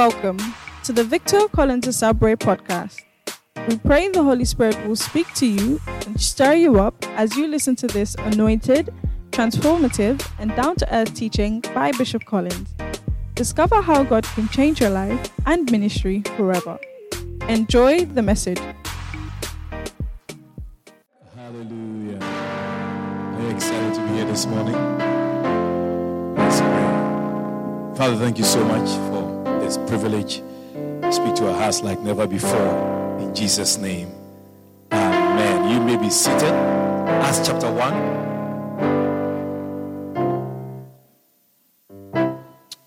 Welcome to the Victor Collins Asabwe podcast. We pray the Holy Spirit will speak to you and stir you up as you listen to this anointed, transformative, and down to earth teaching by Bishop Collins. Discover how God can change your life and ministry forever. Enjoy the message. Hallelujah. Are you excited to be here this morning? Father, thank you so much this privilege speak to our hearts like never before. In Jesus' name. Amen. You may be seated. Acts chapter 1.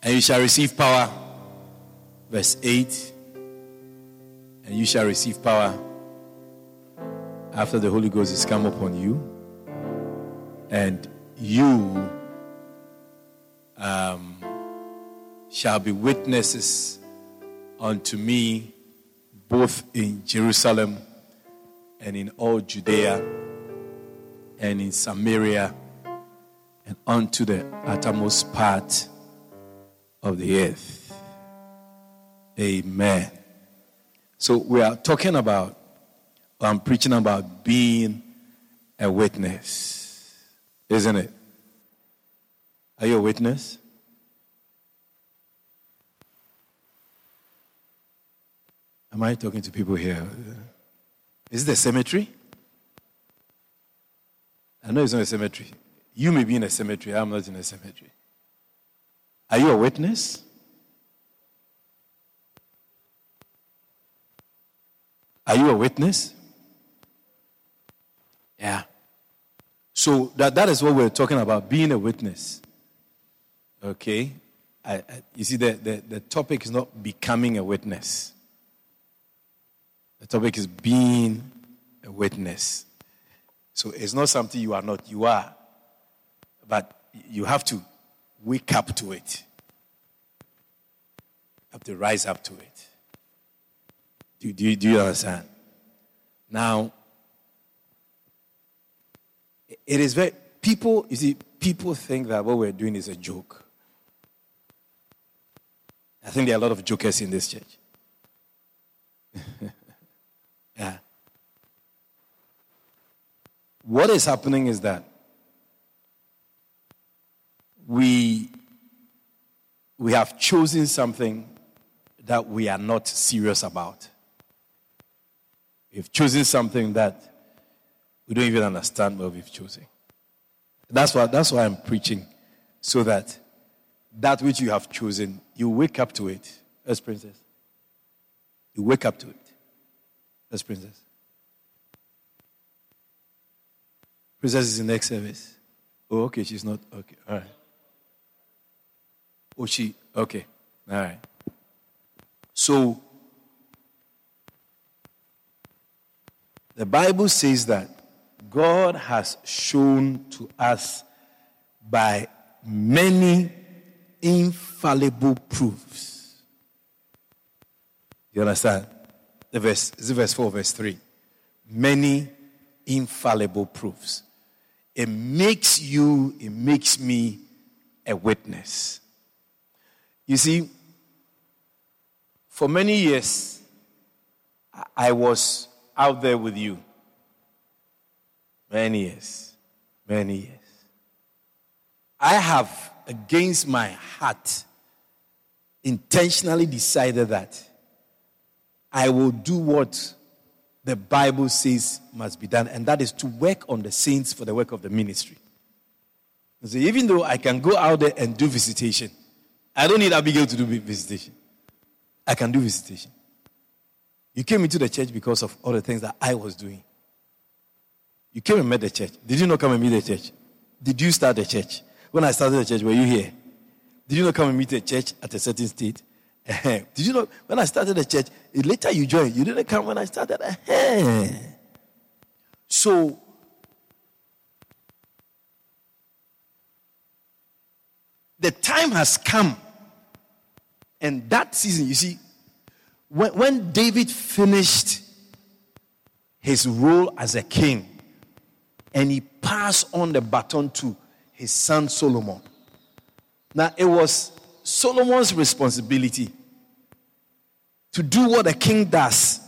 And you shall receive power. Verse 8. And you shall receive power after the Holy Ghost is come upon you, and you um, shall be witnesses unto me both in Jerusalem and in all Judea and in Samaria and unto the uttermost part of the earth. Amen. So we are talking about I'm preaching about being a witness, isn't it? Are you a witness? Am I talking to people here? Is it a cemetery? I know it's not a cemetery. You may be in a cemetery, I'm not in a cemetery. Are you a witness? Are you a witness? Yeah. So that, that is what we're talking about being a witness. Okay? I, I, you see, the, the, the topic is not becoming a witness, the topic is being a witness. So it's not something you are not, you are. But you have to wake up to it, you have to rise up to it. Do, do, do you understand? Now, it is very, people, you see, people think that what we're doing is a joke. I think there are a lot of jokers in this church. yeah. What is happening is that we, we have chosen something that we are not serious about. We've chosen something that we don't even understand what we've chosen. That's why, that's why I'm preaching, so that that which you have chosen, you wake up to it. Yes, princess. You wake up to it. Yes, princess. Princess is in next service. Oh, okay, she's not. Okay, all right. Oh, she, okay, all right. So, the Bible says that God has shown to us by many infallible proofs. You understand? The verse, is it verse 4, verse 3? Many infallible proofs. It makes you, it makes me a witness. You see, for many years, I was out there with you. Many years. Many years. I have, against my heart, intentionally decided that I will do what the Bible says must be done, and that is to work on the saints for the work of the ministry. So even though I can go out there and do visitation, I don't need Abigail to do visitation. I can do visitation. You came into the church because of all the things that I was doing. You came and met the church. Did you not come and meet the church? Did you start the church? When I started the church, were you here? Did you not come and meet the church at a certain state? Did you know when I started the church? Later you joined. You didn't come when I started. So the time has come, and that season, you see, when, when David finished his role as a king, and he passed on the baton to his son Solomon. Now, it was Solomon's responsibility to do what a king does.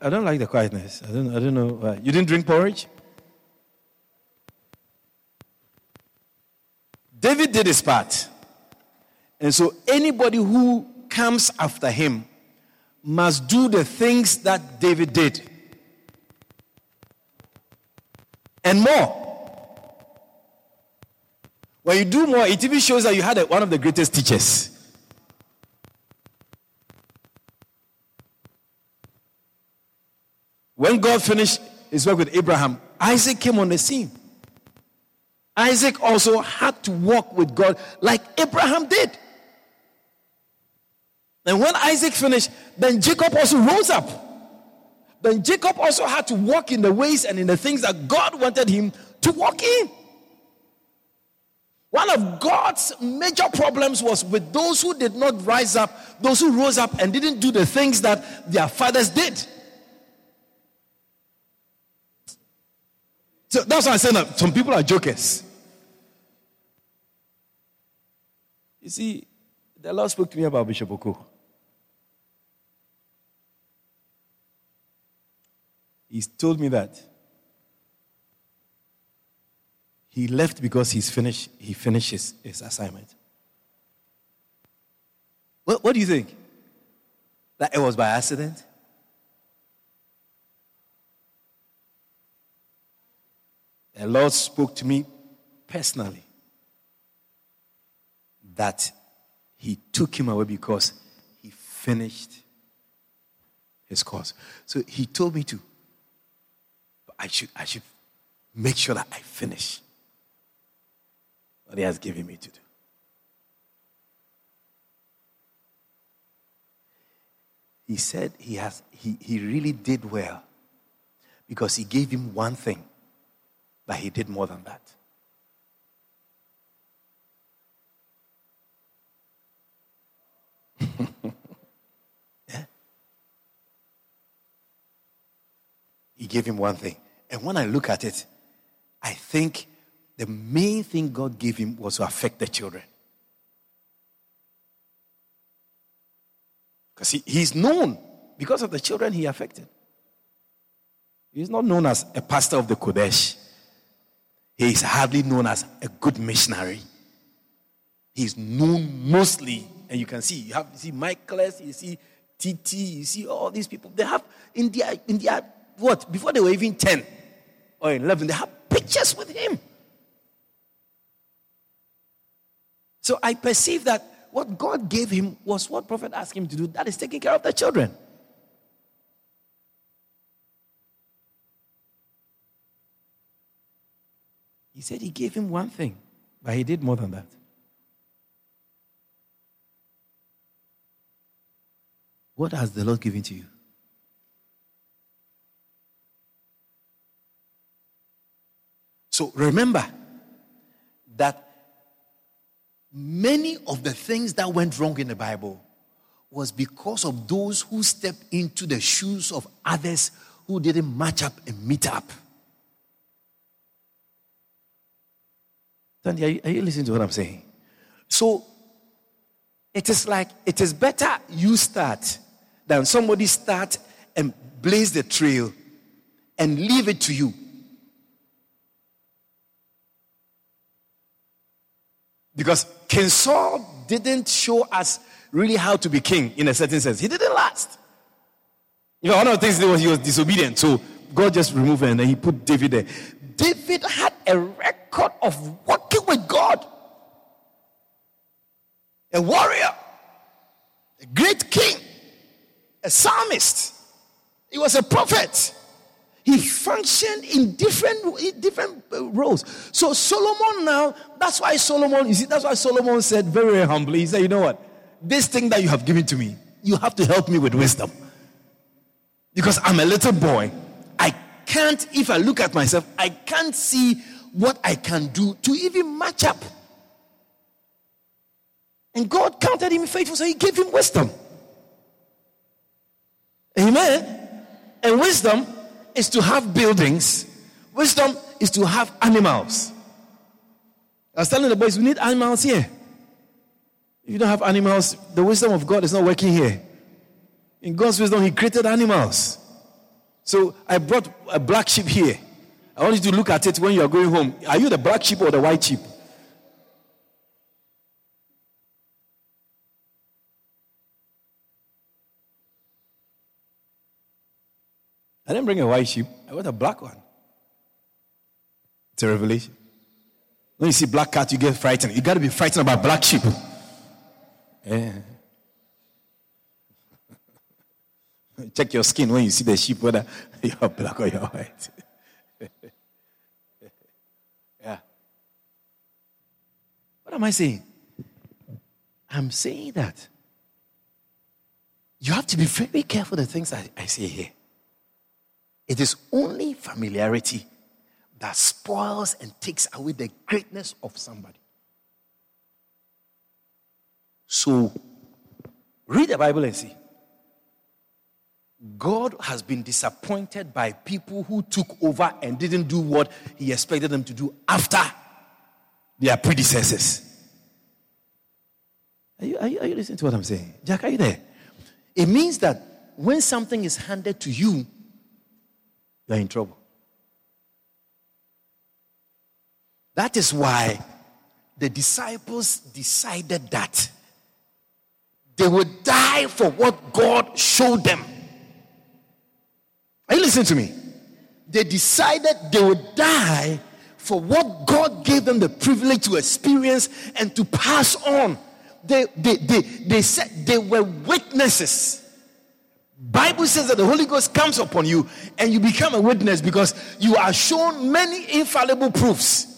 I don't like the quietness. I don't, I don't know why. You didn't drink porridge? David did his part. And so anybody who comes after him must do the things that David did. And more. When you do more, it even shows that you had one of the greatest teachers. When God finished his work with Abraham, Isaac came on the scene. Isaac also had to walk with God like Abraham did. And when Isaac finished, then Jacob also rose up. Then Jacob also had to walk in the ways and in the things that God wanted him to walk in. One of God's major problems was with those who did not rise up, those who rose up and didn't do the things that their fathers did. So that's why I say that some people are jokers. You see, the Lord spoke to me about Bishop Oko. He told me that he left because he's finished, he finished his, his assignment. What, what do you think? That it was by accident? The Lord spoke to me personally that He took him away because he finished his course. So He told me to. I should, I should make sure that I finish what He has given me to do. He said he, has, he, he really did well because He gave him one thing but he did more than that. yeah? He gave him one thing. And when I look at it, I think the main thing God gave him was to affect the children. Because he, he's known because of the children he affected. He's not known as a pastor of the Kodesh. He is hardly known as a good missionary. He's known mostly, and you can see, you have you see Michaelis, you see TT, you see all these people. They have in their in their what before they were even 10 or 11, they have pictures with him. So I perceive that what God gave him was what prophet asked him to do, that is taking care of the children. He said he gave him one thing, but he did more than that. What has the Lord given to you? So remember that many of the things that went wrong in the Bible was because of those who stepped into the shoes of others who didn't match up and meet up. Sandy, are you, are you listening to what I'm saying? So it is like it is better you start than somebody start and blaze the trail and leave it to you. Because King Saul didn't show us really how to be king in a certain sense. He didn't last. You know, one of the things was he was disobedient, so God just removed him and then he put David there. David had a record of working with God. A warrior, a great king, a psalmist. He was a prophet. He functioned in different, different uh, roles. So Solomon now, that's why Solomon, you see, that's why Solomon said very, very humbly, he said, you know what? This thing that you have given to me, you have to help me with wisdom. Because I'm a little boy I can't, if I look at myself, I can't see what I can do to even match up. And God counted him faithful, so he gave him wisdom. Amen. And wisdom is to have buildings, wisdom is to have animals. I was telling the boys, we need animals here. If you don't have animals, the wisdom of God is not working here. In God's wisdom, He created animals. So I brought a black sheep here. I want you to look at it when you are going home. Are you the black sheep or the white sheep? I didn't bring a white sheep, I got a black one. It's a revelation. When you see black cat, you get frightened. You got to be frightened about black sheep. Yeah. Check your skin when you see the sheep, whether you're black or you're white. yeah. What am I saying? I'm saying that you have to be very careful the things I, I say here. It is only familiarity that spoils and takes away the greatness of somebody. So, read the Bible and see. God has been disappointed by people who took over and didn't do what he expected them to do after their predecessors. Are you, are you, are you listening to what I'm saying? Jack, are you there? It means that when something is handed to you, you're in trouble. That is why the disciples decided that they would die for what God showed them. Are you listening to me? They decided they would die for what God gave them the privilege to experience and to pass on. They, they, they, they said they were witnesses. Bible says that the Holy Ghost comes upon you and you become a witness because you are shown many infallible proofs.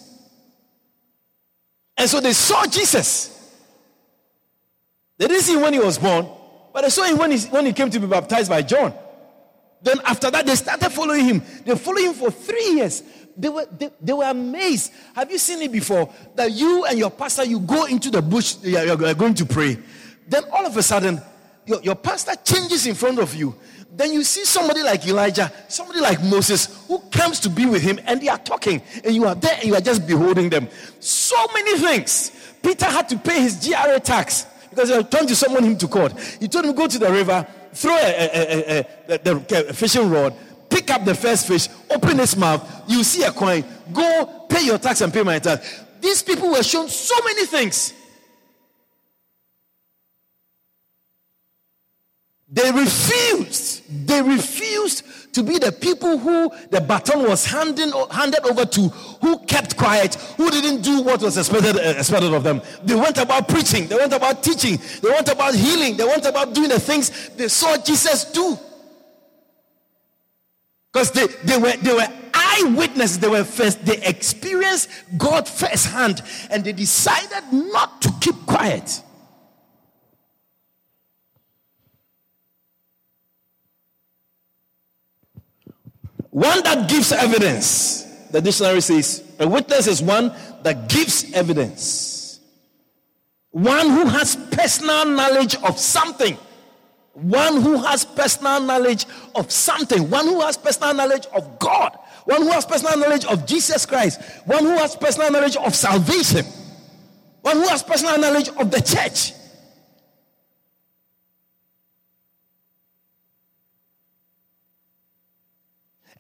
And so they saw Jesus. They didn't see him when he was born, but they saw him when he, when he came to be baptized by John. Then after that, they started following him. They followed him for three years. They were, they, they were amazed. Have you seen it before? That you and your pastor, you go into the bush, you're going to pray. Then all of a sudden, your, your pastor changes in front of you. Then you see somebody like Elijah, somebody like Moses, who comes to be with him, and they are talking, and you are there and you are just beholding them. So many things. Peter had to pay his GRA tax because he trying to summon him to court. He told him, Go to the river, throw a, a, a, a, fishing rod, pick up the first fish, open his mouth, you see a coin, go pay your tax and pay my tax. These people were shown so many things. They refused. They refused to be the people who the baton was handing, handed over to, who kept quiet, who didn't do what was expected, eh, expected of them. They went about preaching, they went about teaching, they went about healing, they went about doing the things they saw Jesus do. Because they, they were they were eyewitnesses, they were first, they experienced God firsthand, and they decided not to keep quiet. One that gives evidence. The dictionary says a witness is one that gives evidence. One who has personal knowledge of something. One who has personal knowledge of something. One who has personal knowledge of God. One who has personal knowledge of Jesus Christ. One who has personal knowledge of salvation. One who has personal knowledge of the church.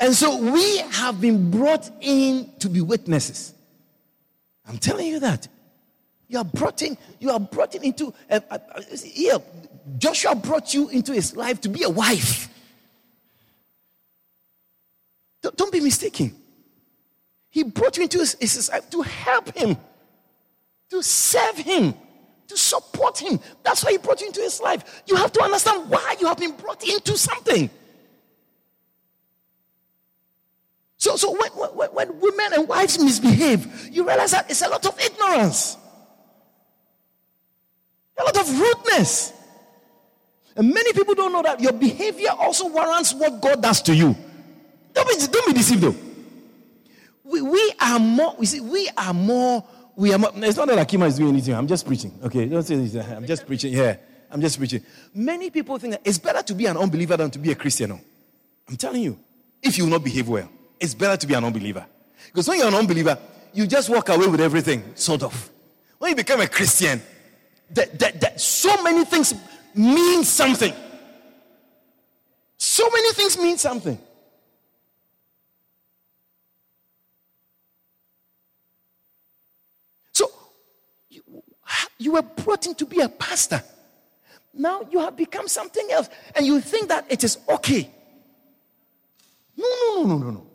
And so we have been brought in to be witnesses. I'm telling you that. You are brought in, you are brought in into, uh, uh, here, Joshua brought you into his life to be a wife. Don't, don't be mistaken. He brought you into his, his life to help him, to serve him, to support him. That's why he brought you into his life. You have to understand why you have been brought into something. So, so when, when, when women and wives misbehave, you realize that it's a lot of ignorance, a lot of rudeness. And many people don't know that your behavior also warrants what God does to you. Don't be, don't be deceived though. We, we are more, we see, we are more, we are more, it's not that Akima is doing anything. I'm just preaching. Okay, don't say this. I'm just preaching. Yeah, I'm just preaching. Many people think that it's better to be an unbeliever than to be a Christian. Oh. I'm telling you, if you will not behave well it's better to be an unbeliever. Because when you're an unbeliever, you just walk away with everything, sort of. When you become a Christian, that, that, that so many things mean something. So many things mean something. So you, you were brought in to be a pastor. Now you have become something else, and you think that it is okay. No, no, no, no, no, no.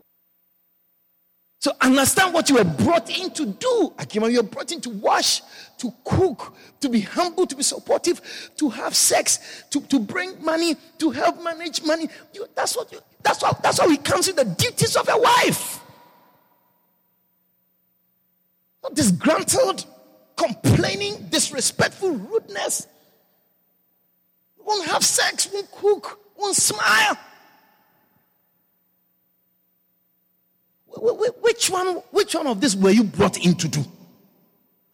So understand what you were brought in to do. Akima, you were brought in to wash, to cook, to be humble, to be supportive, to have sex, to, to bring money, to help manage money. You, that's what you, that's what that's how he comes in the duties of a wife. Not disgruntled, complaining, disrespectful, rudeness. Won't have sex, won't cook, won't smile. Which one, which one of this were you brought in to do?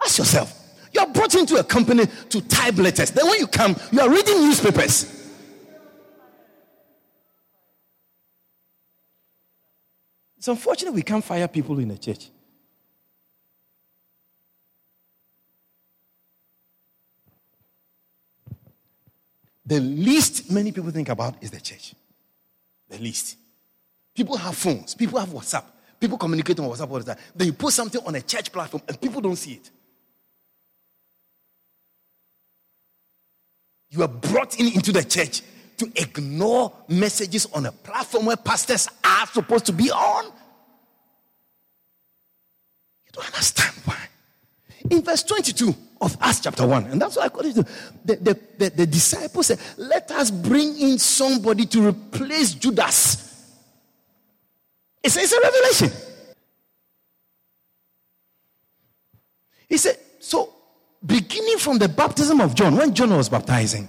Ask yourself. You are brought into a company to type letters. Then when you come, you are reading newspapers. It's unfortunate we can't fire people in the church. The least many people think about is the church. The least. People have phones, people have WhatsApp. People communicate on WhatsApp all the time. Then you put something on a church platform and people don't see it. You are brought in into the church to ignore messages on a platform where pastors are supposed to be on. You don't understand why. In verse 22 of Acts chapter 1, and that's what I call it, the, the, the, the disciples said, Let us bring in somebody to replace Judas it's, it's a revelation. He said, so beginning from the baptism of John, when John was baptizing,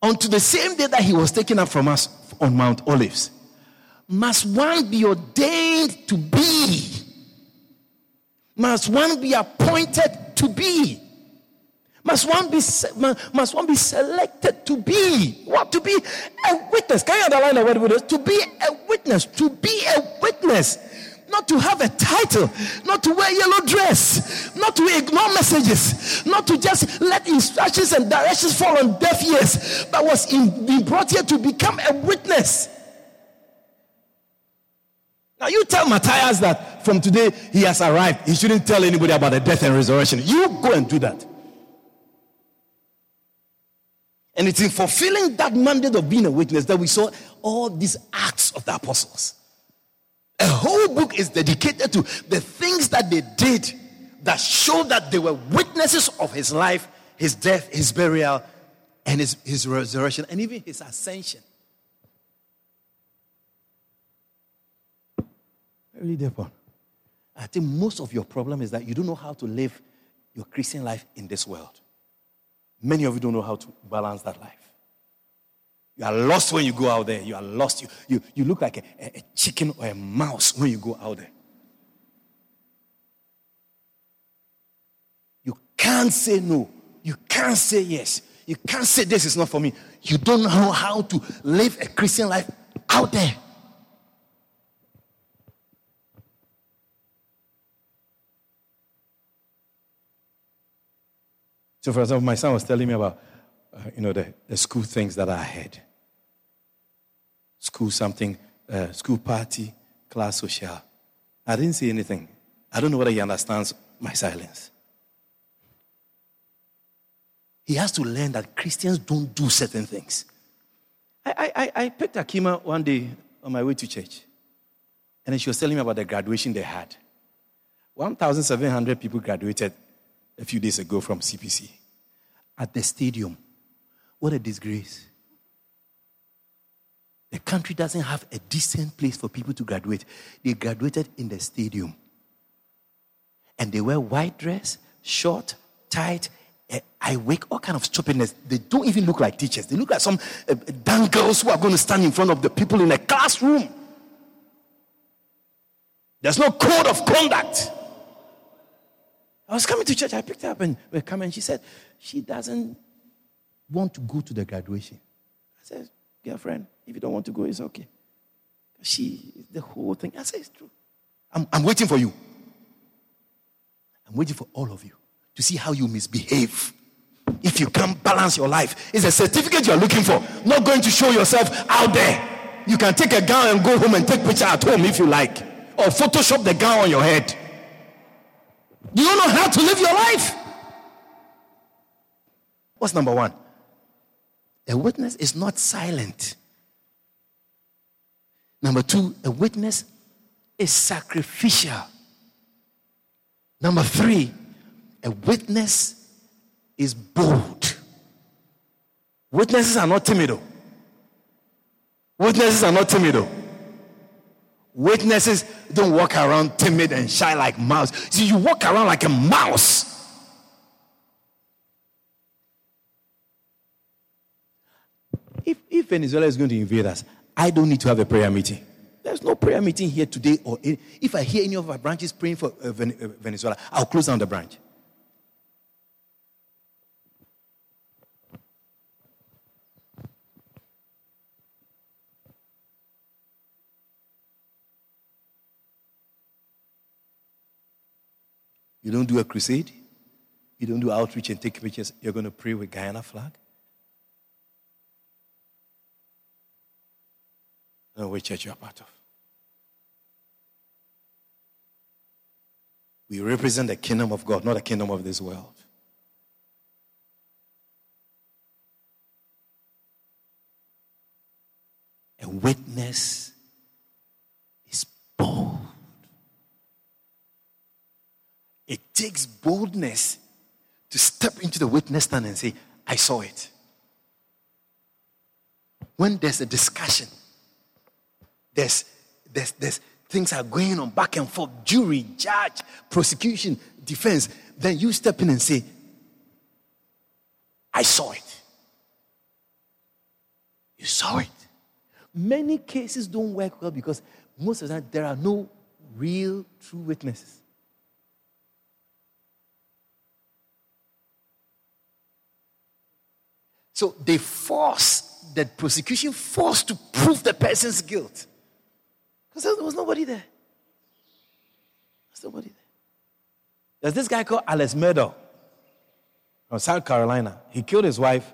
unto the same day that he was taken up from us on Mount Olives, must one be ordained to be, must one be appointed to be must one be must one be selected to be what to be a witness? Can you underline the word witness? To be a witness, to be a witness, not to have a title, not to wear yellow dress, not to ignore messages, not to just let instructions and directions fall on deaf ears, but was in, being brought here to become a witness. Now you tell Matthias that from today he has arrived. He shouldn't tell anybody about the death and resurrection. You go and do that. And it's in fulfilling that mandate of being a witness that we saw all these acts of the apostles. A whole book is dedicated to the things that they did that show that they were witnesses of his life, his death, his burial, and his, his resurrection, and even his ascension. Really one. I think most of your problem is that you don't know how to live your Christian life in this world. Many of you don't know how to balance that life. You are lost when you go out there. You are lost. You, you, you look like a, a chicken or a mouse when you go out there. You can't say no. You can't say yes. You can't say this is not for me. You don't know how to live a Christian life out there. So, for example, my son was telling me about, uh, you know, the, the school things that I had. School something, uh, school party, class social. I didn't say anything. I don't know whether he understands my silence. He has to learn that Christians don't do certain things. I, I, I picked Akima one day on my way to church. And she was telling me about the graduation they had. 1,700 people graduated a few days ago from CPC at the stadium. What a disgrace. The country doesn't have a decent place for people to graduate. They graduated in the stadium. And they wear white dress, short, tight, uh, I wake all kind of stupidness. They don't even look like teachers. They look like some uh, girls who are going to stand in front of the people in a classroom. There's no code of conduct. I was coming to church. I picked her up and we're coming. She said she doesn't want to go to the graduation. I said, girlfriend, if you don't want to go, it's okay. She, the whole thing. I said, it's true. I'm, I'm waiting for you. I'm waiting for all of you to see how you misbehave. If you can't balance your life, it's a certificate you're looking for, not going to show yourself out there. You can take a gown and go home and take picture at home if you like, or Photoshop the gown on your head. You don't know how to live your life. What's number one? A witness is not silent. Number two, a witness is sacrificial. Number three, a witness is bold. Witnesses are not timid. Witnesses are not timid. Witnesses don't walk around timid and shy like mouse. See, you walk around like a mouse. If, if Venezuela is going to invade us, I don't need to have a prayer meeting. There's no prayer meeting here today. Or if I hear any of our branches praying for uh, uh, Venezuela, I'll close down the branch. You don't do a crusade. You don't do outreach and take pictures. You're going to pray with Guyana flag. know which church you're part of. We represent the kingdom of God, not the kingdom of this world. A witness is bold. It takes boldness to step into the witness stand and say, I saw it. When there's a discussion, there's, there's, there's things are going on back and forth, jury, judge, prosecution, defense. Then you step in and say, I saw it. You saw it. Many cases don't work well because most of the time there are no real true witnesses. So they force, the prosecution forced to prove the person's guilt. Because there was nobody there. There's nobody there. There's this guy called Alex Murdaugh from South Carolina. He killed his wife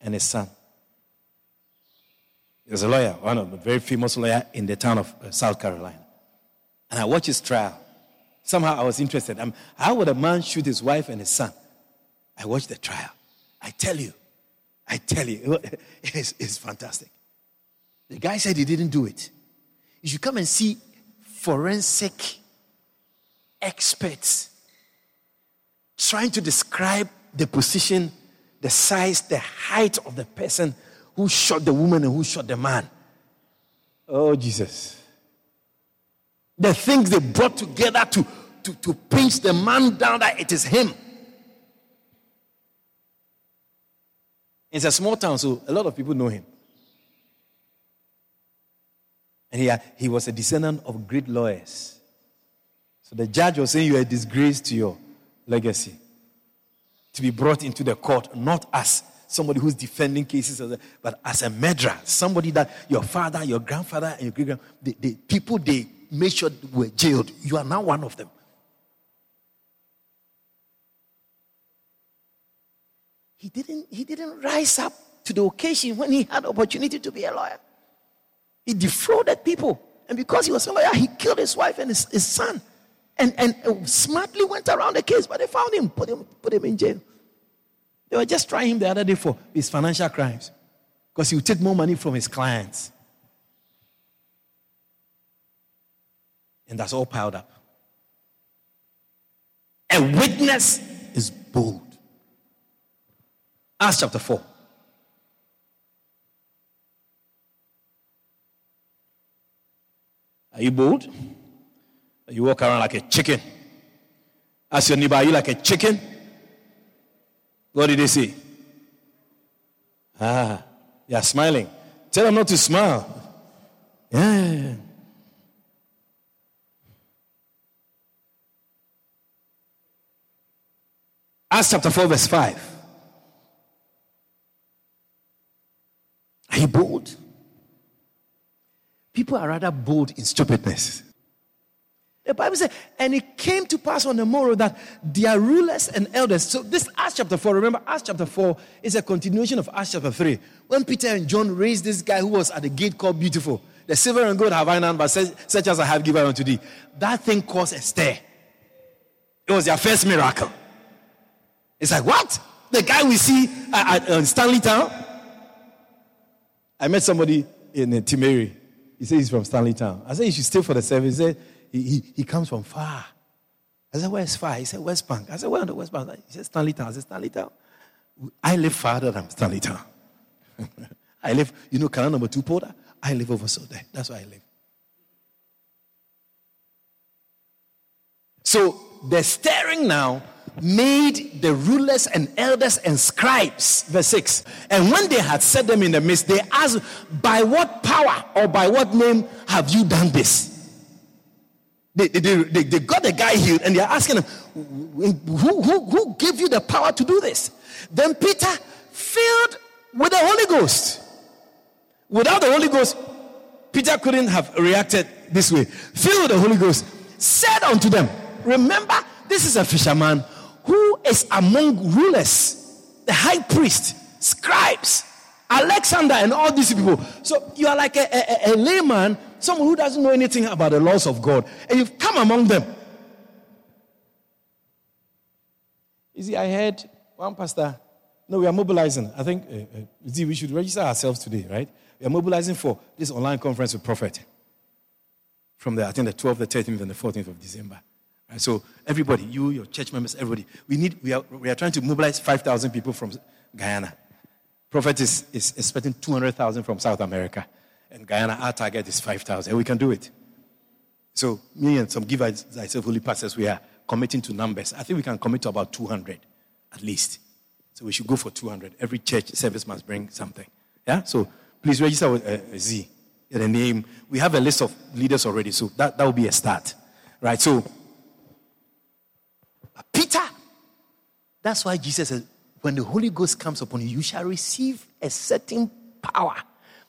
and his son. He was a lawyer, one of the very famous lawyer in the town of uh, South Carolina. And I watched his trial. Somehow I was interested. Um, how would a man shoot his wife and his son? I watched the trial. I tell you, I tell you, it's, it's fantastic. The guy said he didn't do it. You should come and see forensic experts trying to describe the position, the size, the height of the person who shot the woman and who shot the man. Oh, Jesus. The things they brought together to, to, to pinch the man down that it is him. It's a small town, so a lot of people know him. And he, he was a descendant of great lawyers. So the judge was saying, You are a disgrace to your legacy. To be brought into the court, not as somebody who's defending cases, but as a murderer. Somebody that your father, your grandfather, and your great grandfather, the, the people they made sure were jailed. You are now one of them. He didn't, he didn't rise up to the occasion when he had opportunity to be a lawyer. He defrauded people. And because he was a lawyer, he killed his wife and his, his son. And, and uh, smartly went around the case, but they found him put, him, put him in jail. They were just trying him the other day for his financial crimes. Because he would take more money from his clients. And that's all piled up. A witness is bold. Acts chapter 4. Are you bold? You walk around like a chicken. Ask your neighbor, are you like a chicken? What did they say? Ah, they are smiling. Tell them not to smile. Yeah. Acts chapter 4, verse 5. Bold? People are rather bold in stupidness. The Bible says, and it came to pass on the morrow that their rulers and elders. So, this Acts chapter 4, remember, Acts chapter 4 is a continuation of Acts chapter 3. When Peter and John raised this guy who was at the gate called Beautiful, the silver and gold have I none, but such as I have given unto thee. That thing caused a stir. It was their first miracle. It's like, what? The guy we see at, at Stanley Town? I met somebody in uh, Timehri. He said he's from Stanley Town. I said, you should stay for the service. He said, he, he, he comes from far. I said, where's far? He said, West Bank. I said, where on the West Bank? He said, Stanley Town. I said, Stanley Town. I live farther than Stanley Town. I live, you know, Canal number two Polder? I live over so there. That's where I live. So the staring now made the rulers and elders and scribes, verse 6. And when they had set them in the midst, they asked, By what power or by what name have you done this? They, they, they, they got the guy healed and they're asking him, who, who, who gave you the power to do this? Then Peter, filled with the Holy Ghost. Without the Holy Ghost, Peter couldn't have reacted this way. Filled with the Holy Ghost, said unto them, Remember, this is a fisherman who is among rulers, the high priest, scribes, Alexander, and all these people. So you are like a, a, a layman, someone who doesn't know anything about the laws of God, and you've come among them. You see, I heard one pastor. No, we are mobilizing. I think, uh, uh, we should register ourselves today, right? We are mobilizing for this online conference with Prophet from the, I think, the 12th, the 13th, and the 14th of December. And so everybody, you, your church members, everybody, we need, we are, we are trying to mobilize 5,000 people from Guyana. Prophet is, is expecting 200,000 from South America. And Guyana, our target is 5,000. We can do it. So me and some givers, myself, holy pastors, we are committing to numbers. I think we can commit to about 200 at least. So we should go for 200. Every church service must bring something. Yeah? So please register with uh, Z. The name. We have a list of leaders already, so that, that will be a start. Right? So Peter. That's why Jesus said, when the Holy Ghost comes upon you, you shall receive a certain power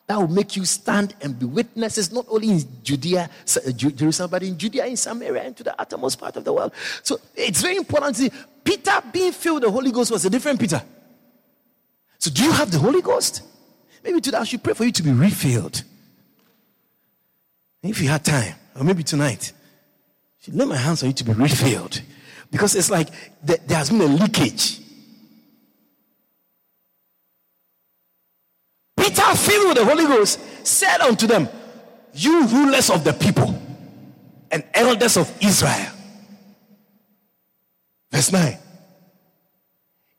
that will make you stand and be witnesses not only in Judea, uh, Jerusalem, but in Judea, in Samaria, and to the uttermost part of the world. So it's very important to see Peter being filled with the Holy Ghost was a different Peter. So do you have the Holy Ghost? Maybe today I should pray for you to be refilled. If you had time, or maybe tonight, I should lay my hands on you to be refilled. Because it's like there has been a leakage. Peter, filled with the Holy Ghost, said unto them, You rulers of the people and elders of Israel. Verse 9.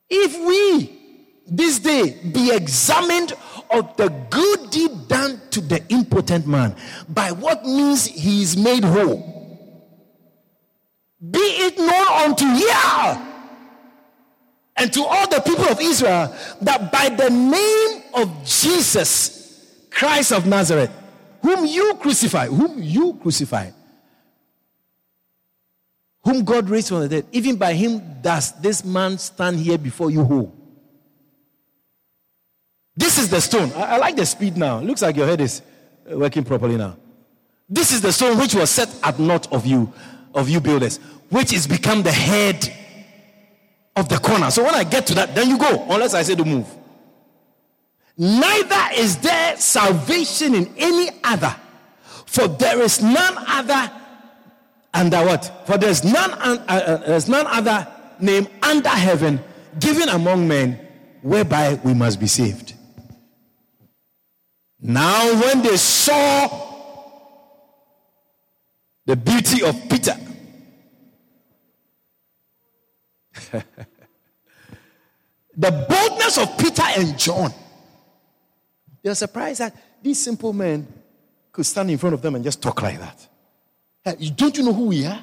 If we this day be examined of the good deed done to the impotent man, by what means he is made whole be it known unto Yah and to all the people of Israel that by the name of Jesus Christ of Nazareth, whom you crucify, whom you crucify, whom God raised from the dead, even by him does this man stand here before you whole. This is the stone. I, I like the speed now. Looks like your head is working properly now. This is the stone which was set at naught of you of you builders, which is become the head of the corner. So when I get to that, then you go, unless I say to move. Neither is there salvation in any other, for there is none other under what? For there's none, uh, uh, there's none other name under heaven given among men whereby we must be saved. Now, when they saw the beauty of Peter. the boldness of Peter and John. They were surprised that these simple men could stand in front of them and just talk like that. Hey, don't you know who we are?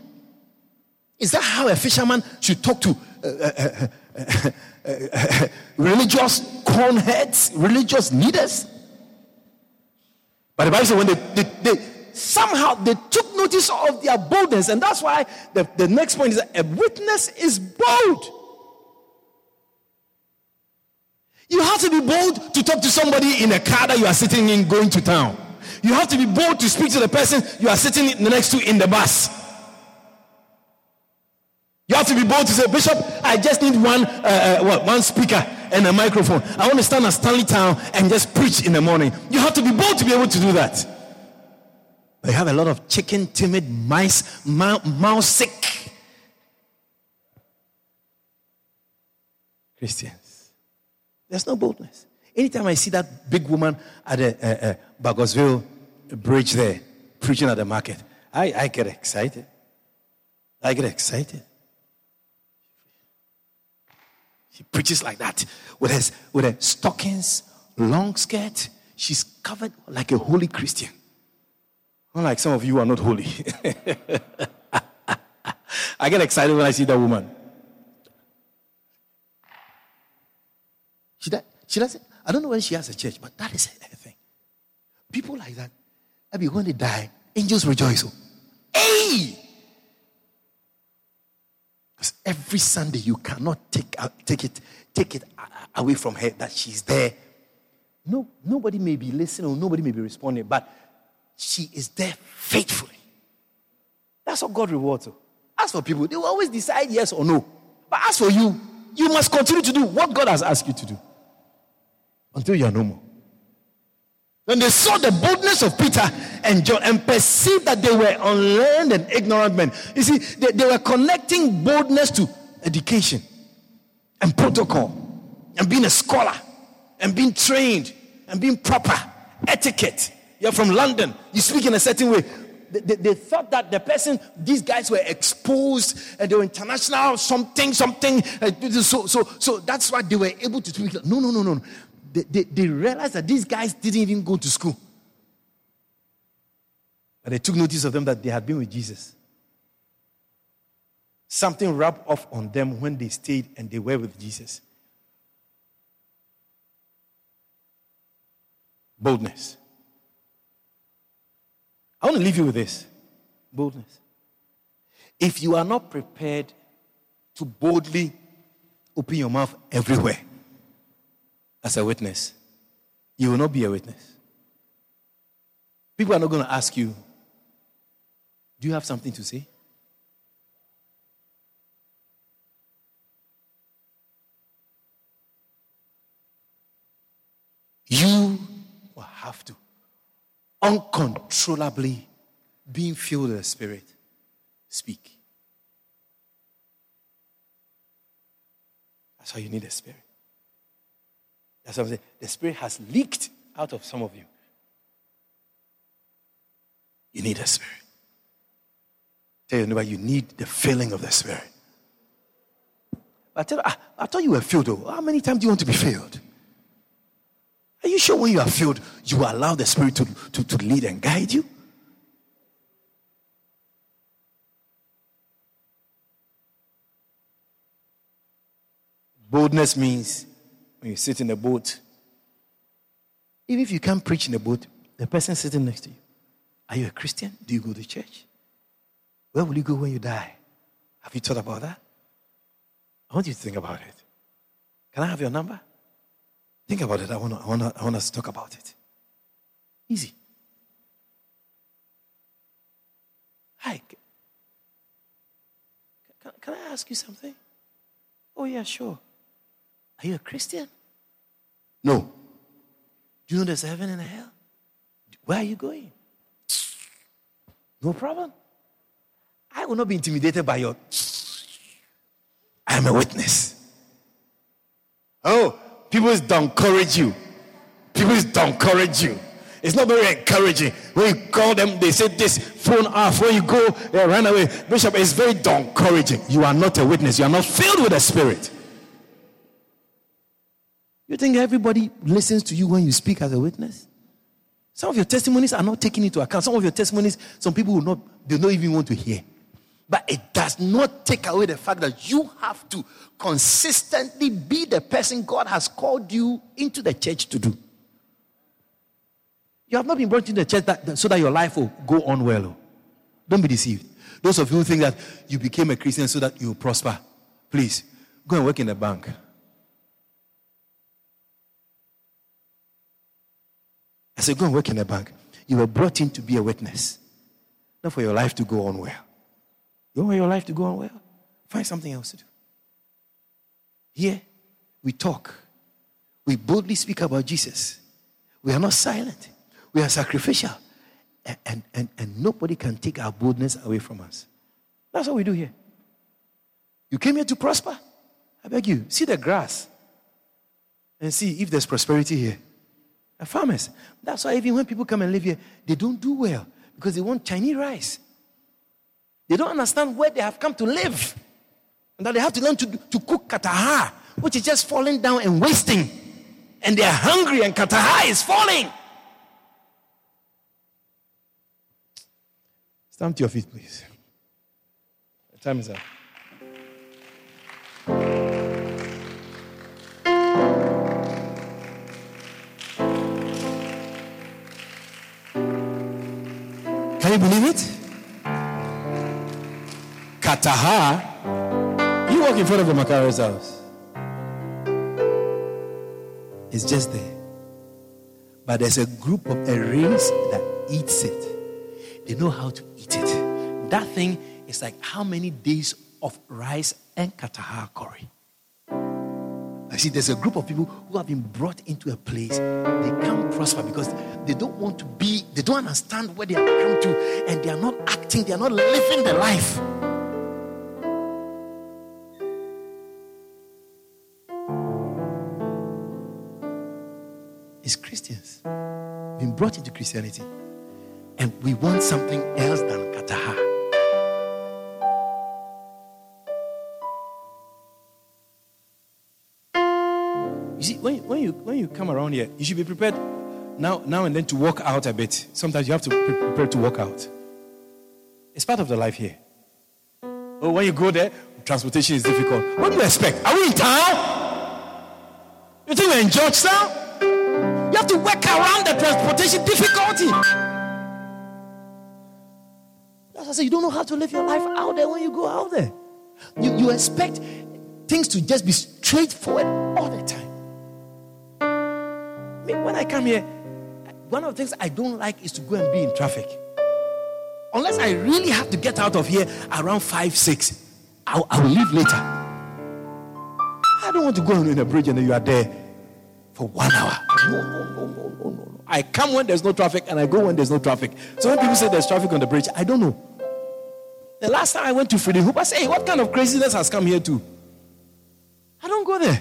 Is that how a fisherman should talk to uh, uh, uh, religious cornheads, religious leaders? But the Bible says when they, they, they somehow they took notice of their boldness. And that's why the, the next point is a witness is bold. You have to be bold to talk to somebody in a car that you are sitting in going to town. You have to be bold to speak to the person you are sitting next to in the bus. You have to be bold to say, Bishop, I just need one, uh, uh, what, one speaker and a microphone. I want to stand at Stanley Town and just preach in the morning. You have to be bold to be able to do that. But you have a lot of chicken, timid, mice, mouse sick Christians. There's no boldness. Anytime I see that big woman at the uh, uh, Bagotville bridge there preaching at the market, I, I get excited. I get excited. She preaches like that with her, with her stockings, long skirt. She's covered like a holy Christian. Unlike some of you are not holy. I get excited when I see that woman. She, does, she doesn't, I don't know when she has a church, but that is her thing. People like that, I mean, when they die, angels rejoice. Oh. Hey! Because every Sunday you cannot take, uh, take, it, take it uh, uh, away from her that she's there. No, nobody may be listening or nobody may be responding, but she is there faithfully. That's what God rewards her. As for people, they will always decide yes or no. But as for you, you must continue to do what God has asked you to do until you are no more. When they saw the boldness of Peter and John and perceived that they were unlearned and ignorant men, you see, they, they were connecting boldness to education and protocol and being a scholar and being trained and being proper etiquette. You're from London, you speak in a certain way. They, they, they, thought that the person, these guys were exposed and they were international, something, something. Uh, so, so, so that's why they were able to speak. No, no, no, no they, they, they realized that these guys didn't even go to school. But they took notice of them that they had been with Jesus. Something rubbed off on them when they stayed and they were with Jesus. Boldness. I want to leave you with this boldness. If you are not prepared to boldly open your mouth everywhere, as a witness, you will not be a witness. People are not going to ask you, Do you have something to say? You will have to uncontrollably being filled with the Spirit speak. That's why you need the Spirit. That's what I'm saying. The Spirit has leaked out of some of you. You need the Spirit. Tell your neighbor, you need the filling of the Spirit. I tell I, ah, I thought you were filled. Though. How many times do you want to be filled? Are you sure when you are filled, you allow the Spirit to, to, to lead and guide you? Boldness means when you sit in a boat, even if you can't preach in a boat, the person sitting next to you, are you a Christian? Do you go to church? Where will you go when you die? Have you thought about that? I want you to think about it. Can I have your number? Think about it. I want, to, I, want to, I want us to talk about it. Easy. Hi. Can, can I ask you something? Oh, yeah, sure. Are you a Christian? No. Do you know there's heaven and hell? Where are you going? No problem. I will not be intimidated by your. I am a witness. Oh, people don't encourage you. People don't encourage you. It's not very encouraging. When you call them, they say this, phone off. When you go, they run away. Bishop, it's very encouraging. You are not a witness. You are not filled with the Spirit. You think everybody listens to you when you speak as a witness? Some of your testimonies are not taken into account. Some of your testimonies, some people will not, they don't even want to hear. But it does not take away the fact that you have to consistently be the person God has called you into the church to do. You have not been brought into the church that, so that your life will go on well. Oh. Don't be deceived. Those of you who think that you became a Christian so that you prosper, please go and work in a bank. I said, Go and work in a bank. You were brought in to be a witness, not for your life to go on well. You want your life to go on well? Find something else to do. Here, we talk. We boldly speak about Jesus. We are not silent. We are sacrificial. And, and, and, and nobody can take our boldness away from us. That's what we do here. You came here to prosper. I beg you, see the grass and see if there's prosperity here. The farmers. That's why even when people come and live here, they don't do well because they want Chinese rice. They don't understand where they have come to live. And that they have to learn to, to cook kataha, which is just falling down and wasting. And they are hungry and kataha is falling. Stand to your feet, please. The time is up. Kataha, you walk in front of the Macaro's house. It's just there. But there's a group of a race that eats it. They know how to eat it. That thing is like how many days of rice and kataha curry. I see there's a group of people who have been brought into a place. They can't prosper because they don't want to be, they don't understand where they have come to, and they are not acting, they are not living the life. Brought into Christianity, and we want something else than kataha. You see, when, when, you, when you come around here, you should be prepared now, now and then to walk out a bit. Sometimes you have to be prepared to walk out. It's part of the life here. Oh, when you go there, transportation is difficult. What do you expect? Are we in town? You think we're in Georgetown? You have to work around the transportation difficulty. That's why I say you don't know how to live your life out there when you go out there. You, you expect things to just be straightforward all the time. I mean, when I come here, one of the things I don't like is to go and be in traffic. Unless I really have to get out of here around 5, 6, I'll, I'll leave later. I don't want to go on in a bridge and you are there for one hour. No, no, no, no, no. I come when there's no traffic and I go when there's no traffic. So when people say there's traffic on the bridge, I don't know. The last time I went to Vreed-en-Hoop, I say, hey, what kind of craziness has come here too? I don't go there.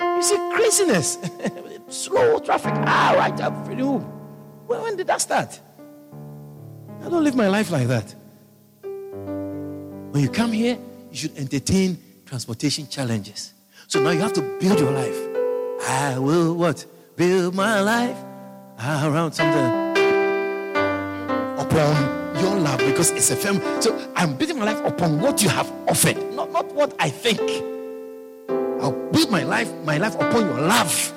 You see, craziness. Slow traffic. Ah, right up Vreed-en-Hoop. When did that start? I don't live my life like that. When you come here, you should entertain transportation challenges. So now you have to build your life. I will what? Build my life around something upon your love because it's a firm. So I'm building my life upon what you have offered, not, not what I think. I'll build my life, my life upon your love.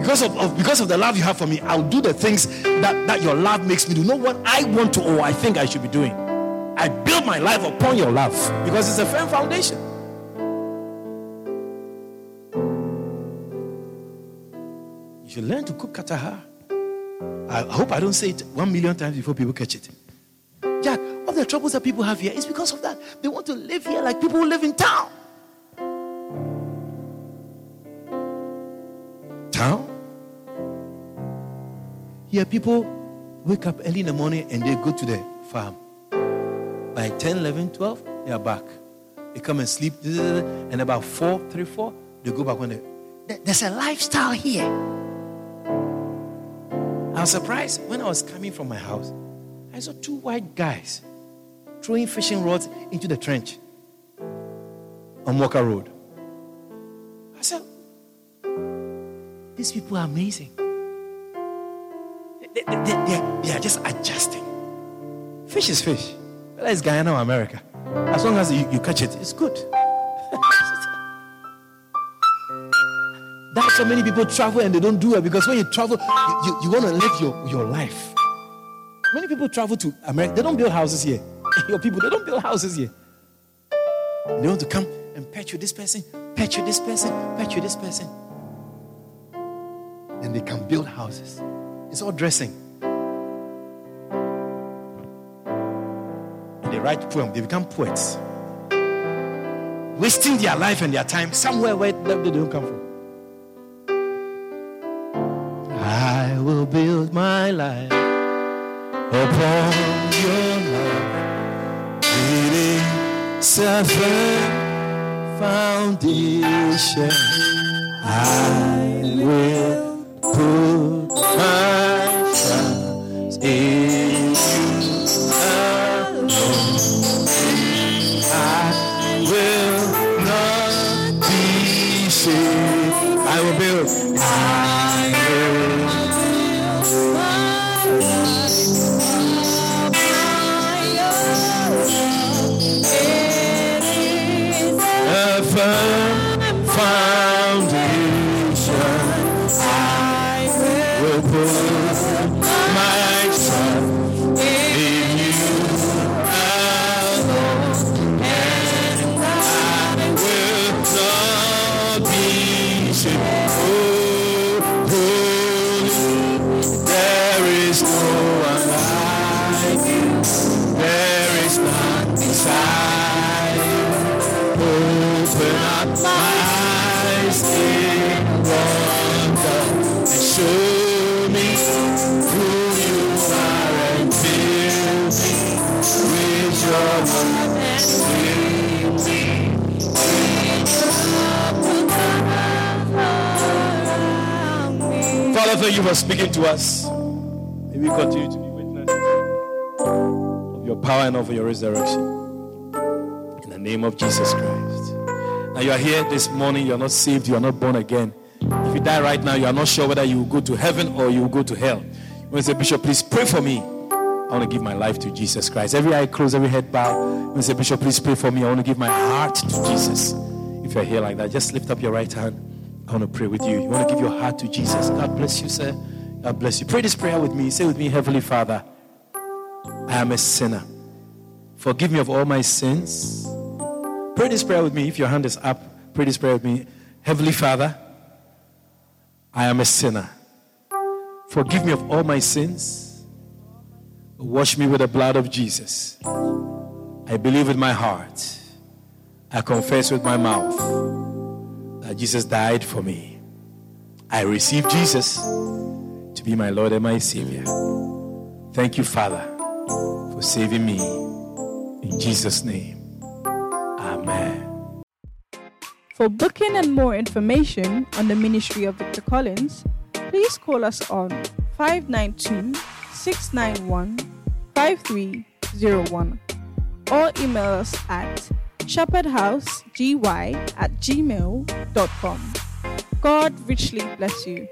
Because of, of, because of the love you have for me, I'll do the things that, that your love makes me do, not what I want to or I think I should be doing. I build my life upon your love because it's a firm foundation. Should learn to cook kataha. I hope I don't say it one million times before people catch it. Jack, all the troubles that people have here is because of that. They want to live here like people who live in town. Town? Here, people wake up early in the morning and they go to the farm. By 10, 11, 12, they are back. They come and sleep. And about 4, 3, 4, they go back when they. There's a lifestyle here. Was surprised when I was coming from my house. I saw two white guys throwing fishing rods into the trench on Walker Road. I said, These people are amazing. They, they, they, they are just adjusting. Fish is fish. Whether it's Guyana or America. As long as you, you catch it, it's good. So many people travel and they don't do it because when you travel, you, you, want to live your, your life. Many people travel to America, they don't build houses here. Your people, they don't build houses here. They want to come and pet you this person, pet you this person, pet you this person. And they can build houses. It's all dressing. And they write poems, they become poets. wasting their life and their time somewhere where they don't come from. My life upon your love, leading seven foundation. I will to us. May we continue to be witnesses of your power and of your resurrection. In the name of Jesus Christ. Now you are here this morning, you are not saved, you are not born again. If you die right now, you are not sure whether you will go to heaven or you will go to hell. You want to say, Bishop, please pray for me. I want to give my life to Jesus Christ. Every eye closed, every head bowed. To say, Bishop, please pray for me. I want to give my heart to Jesus. If you're here like that, just lift up your right hand. I want to pray with you. You want to give your heart to Jesus. God bless you, sir. God bless you. Pray this prayer with me. Say with me, Heavenly Father, I am a sinner. Forgive me of all my sins. Pray this prayer with me. If your hand is up, pray this prayer with me. Heavenly Father, I am a sinner. Forgive me of all my sins. Wash me with the blood of Jesus. I believe with my heart. I confess with my mouth that Jesus died for me. I receive Jesus be my Lord and my Savior. Thank you, Father, for saving me. In Jesus' name. Amen. For booking and more information on the ministry of Victor Collins, please call us on 592 691 5301 or email us at shepherdhousegy at gmail.com. God richly bless you.